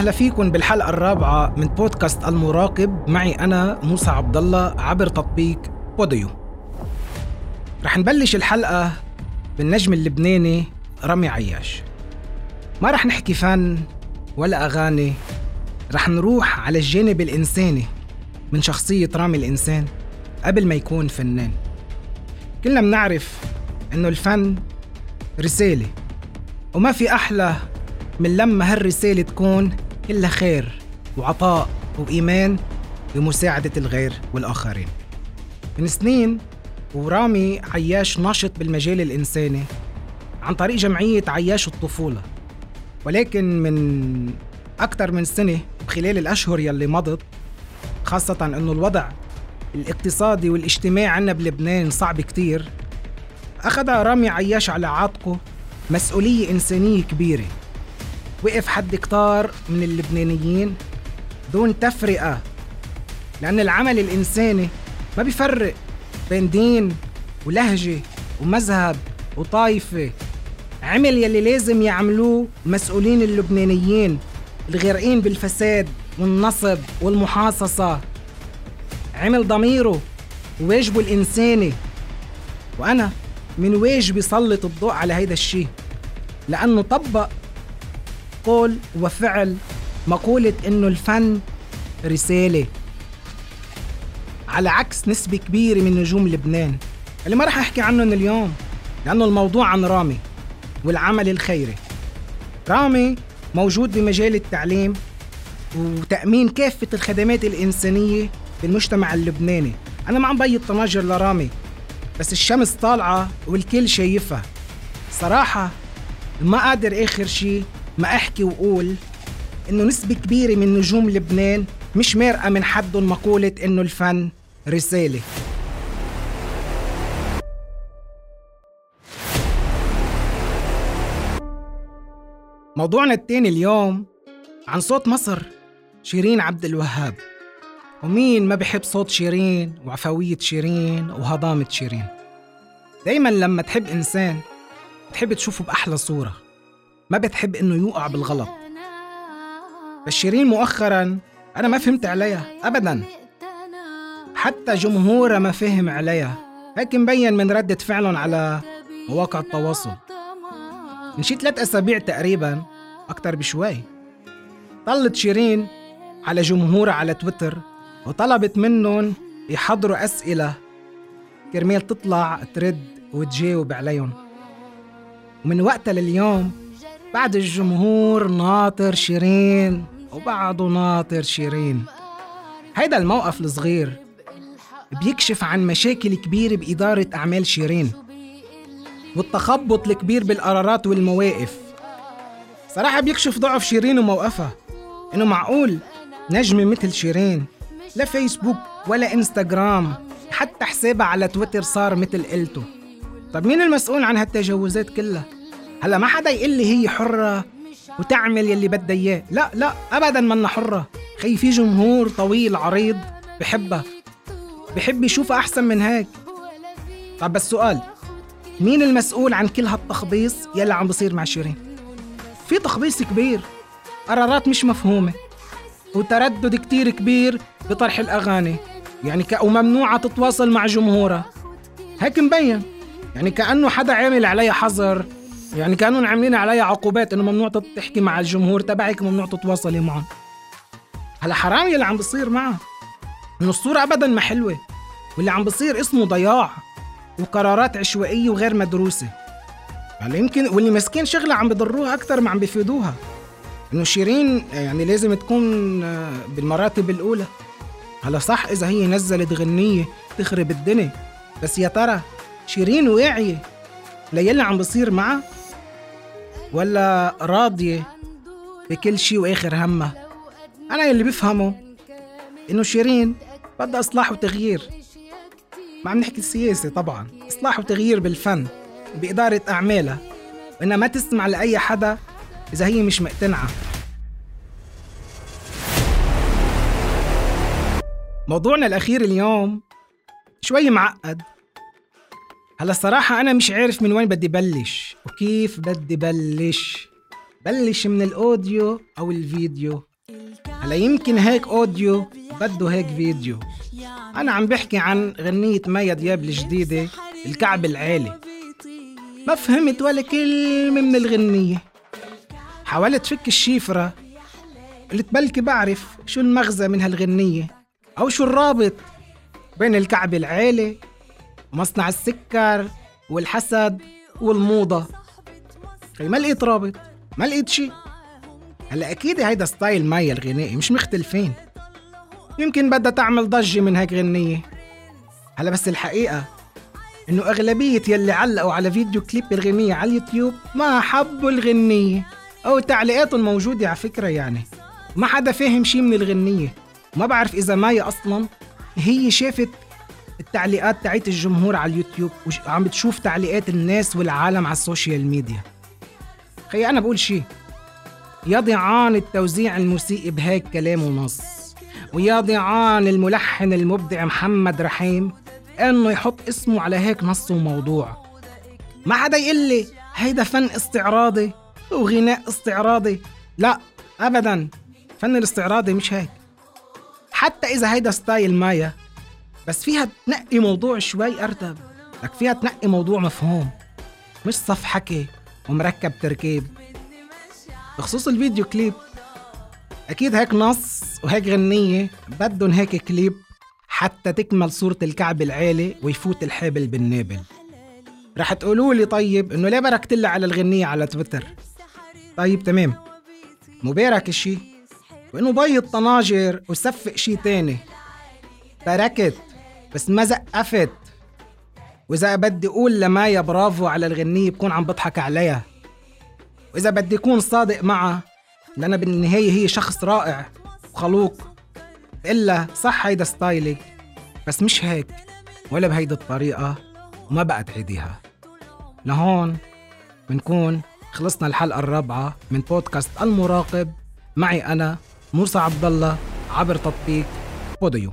أهلا فيكم بالحلقة الرابعة من بودكاست المراقب. معي أنا موسى عبد الله عبر تطبيق بوديو. رح نبلش الحلقة بالنجم اللبناني رامي عياش. ما رح نحكي فن ولا أغاني رح نروح على الجانب الإنساني من شخصية رامي الإنسان قبل ما يكون فنان. كلنا بنعرف إنه الفن رسالة وما في أحلى من لما هالرسالة تكون كلها خير وعطاء وإيمان بمساعدة الغير والآخرين. من سنين ورامي عياش ناشط بالمجال الإنساني عن طريق جمعية عياش الطفولة. ولكن من أكثر من سنة خلال الأشهر يلي مضت خاصة أنه الوضع الاقتصادي والاجتماعي عنا بلبنان صعب كتير أخذ رامي عياش على عاتقه مسؤولية إنسانية كبيرة. وقف حد كتار من اللبنانيين. دون تفرقة لأن العمل الإنساني ما بيفرق بين دين ولهجة ومذهب وطائفة عمل يلي لازم يعملوه مسؤولين اللبنانيين الغرقين بالفساد والنصب والمحاصصة. عمل ضميره وواجبه الإنساني. وأنا من واجبي سلط الضوء على هيدا الشيء لأنه طبق قول وفعل مقولة إنه الفن رسالة. على عكس نسبة كبيرة من نجوم لبنان اللي ما رح أحكي عنهم اليوم لأنه الموضوع عن رامي والعمل الخيري. رامي موجود بمجال التعليم وتأمين كافة الخدمات الإنسانية بالمجتمع اللبناني. أنا ما عم بيض طناجر لرامي بس الشمس طالعة والكل شايفها. صراحة ما قادر آخر شي ما أحكي وأقول إنه نسبة كبيرة من نجوم لبنان مش مارقة من حدهم مقولة إنه الفن رسالة. موضوعنا التاني اليوم عن صوت مصر شيرين عبد الوهاب. ومين ما بحب صوت شيرين وعفوية شيرين وهضامة شيرين؟ دايما لما تحب إنسان بتحب تشوفه بأحلى صورة. ما بتحب إنه يوقع بالغلط. بس شيرين مؤخرا أنا ما فهمت عليها أبدا. حتى جمهورها ما فهم عليها هيك مبين من ردة فعلهم على مواقع التواصل. من شي ثلاث أسابيع تقريبا أكتر بشوي. طلت شيرين على جمهورها على تويتر وطلبت منهم يحضروا أسئلة كرمال تطلع ترد وتجاوب عليهم. ومن وقتها لليوم بعد الجمهور ناطر شيرين وبعده ناطر شيرين. هيدا الموقف الصغير بيكشف عن مشاكل كبيرة بإدارة أعمال شيرين والتخبط الكبير بالقرارات والمواقف. صراحة بيكشف ضعف شيرين وموقفها إنه معقول نجمة مثل شيرين لا فيسبوك ولا إنستغرام حتى حسابها على تويتر صار مثل قلته. طب مين المسؤول عن هالتجاوزات كلها؟ هلا ما حدا يقول لي هي حرة وتعمل يلي بدها إياه. لا لا ابدا منا حرة. خي في جمهور طويل عريض بحبها بحب يشوفها أحسن من هيك. طب بس سؤال مين المسؤول عن كل هالتخبيص يلي عم بصير مع شيرين؟ في تخبيص كبير قرارات مش مفهومة وتردد كتير كبير بطرح الأغاني. يعني ك... وممنوعة تتواصل مع جمهورها. هيك مبين. يعني كأنه حدا عامل عليها حظر. يعني كانوا عاملين عليها عقوبات إنه ممنوع تحكي مع الجمهور تبعك وممنوع تتواصلي معهم هلا حرام يلي عم بصير معها إنه الصورة ابدا ما حلوة. واللي عم بصير اسمه ضياع وقرارات عشوائية وغير مدروسة. هلا يمكن واللي ماسكين شغلة عم بضروها أكثر ما عم بيفيدوها. إنه شيرين يعني لازم تكون بالمراتب الأولى. هلا صح إذا هي نزلت غنية تخرب الدنيا بس يا ترى شيرين واعية ليلي عم بصير معها؟ ولا راضية بكل شي وآخر همها أنا يلي بفهمه إنه شيرين بدها إصلاح وتغيير. ما عم نحكي سياسة طبعا إصلاح وتغيير بالفن بإدارة أعمالها. وإنها ما تسمع لأي حدا إذا هي مش مقتنعة. موضوعنا الأخير اليوم شوي معقد. هلا الصراحة أنا مش عارف من وين بدي بلش وكيف بدي بلش. بلش من الأوديو أو الفيديو. هلا يمكن هيك أوديو بده هيك فيديو. أنا عم بحكي عن غنية مايا دياب الجديدة الكعب العالي. ما فهمت ولا كلمة من الغنية. حاولت فك الشيفرة قلت بلكي بعرف شو المغزى من هالغنية أو شو الرابط بين الكعب العالي ومصنع السكر والحسد والموضة. خي ما لقيت رابط؟ ما لقيت شي. هلا أكيد هيدا style مايا الغنائي مش مختلفين. يمكن بدها تعمل ضجة من هيك غنية. هلا بس الحقيقة إنه أغلبية يلي علقوا على video clip الغنية على اليوتيوب ما حبوا الغنية. أو تعليقاتهم موجودة على فكرة يعني. ما حدا فاهم شي من الغنية. ما بعرف إذا مايا أصلا هي شافت التعليقات تاعت الجمهور على اليوتيوب وعم بتشوف تعليقات الناس والعالم على ال social media. خي أنا بقول شي. يا ضيعان التوزيع الموسيقي بهيك كلام ونص ويا ضيعان الملحن المبدع محمد رحيم إنه يحط اسمه على هيك نص وموضوع. ما حدا يقول لي هيدا فن استعراضي وغناء استعراضي. لا ابدا. فن الاستعراضي مش هيك. حتى إذا هيدا style مايا بس فيها تنقي موضوع شوي ارتب لك فيها تنقي موضوع مفهوم مش صف حكي ومركب تركيب. بخصوص ال video clip أكيد هيك نص وهيك غنية بدهم هيك كليب حتى تكمل صورة الكعب العالي ويفوت الحابل بالنابل. رح تقولوا لي طيب إنه ليه باركت لي على الغنية على تويتر؟ طيب تمام. مبارك الشي وإنه بيض طناجر وصفق شي تاني. باركت بس ما زقفت وإذا بدي أقول لمايا برافو على الغنية بكون عم بضحك عليها. وإذا بدي أكون صادق معها لأنا بالنهاية هي شخص رائع وخلوق. إلا صح هيدا style ك بس مش هيك ولا بهيدي الطريقة وما بقى تعيديها لهون بنكون خلصنا الحلقة الرابعة من بودكاست المراقب. معي أنا موسى عبد الله عبر تطبيق بوديو.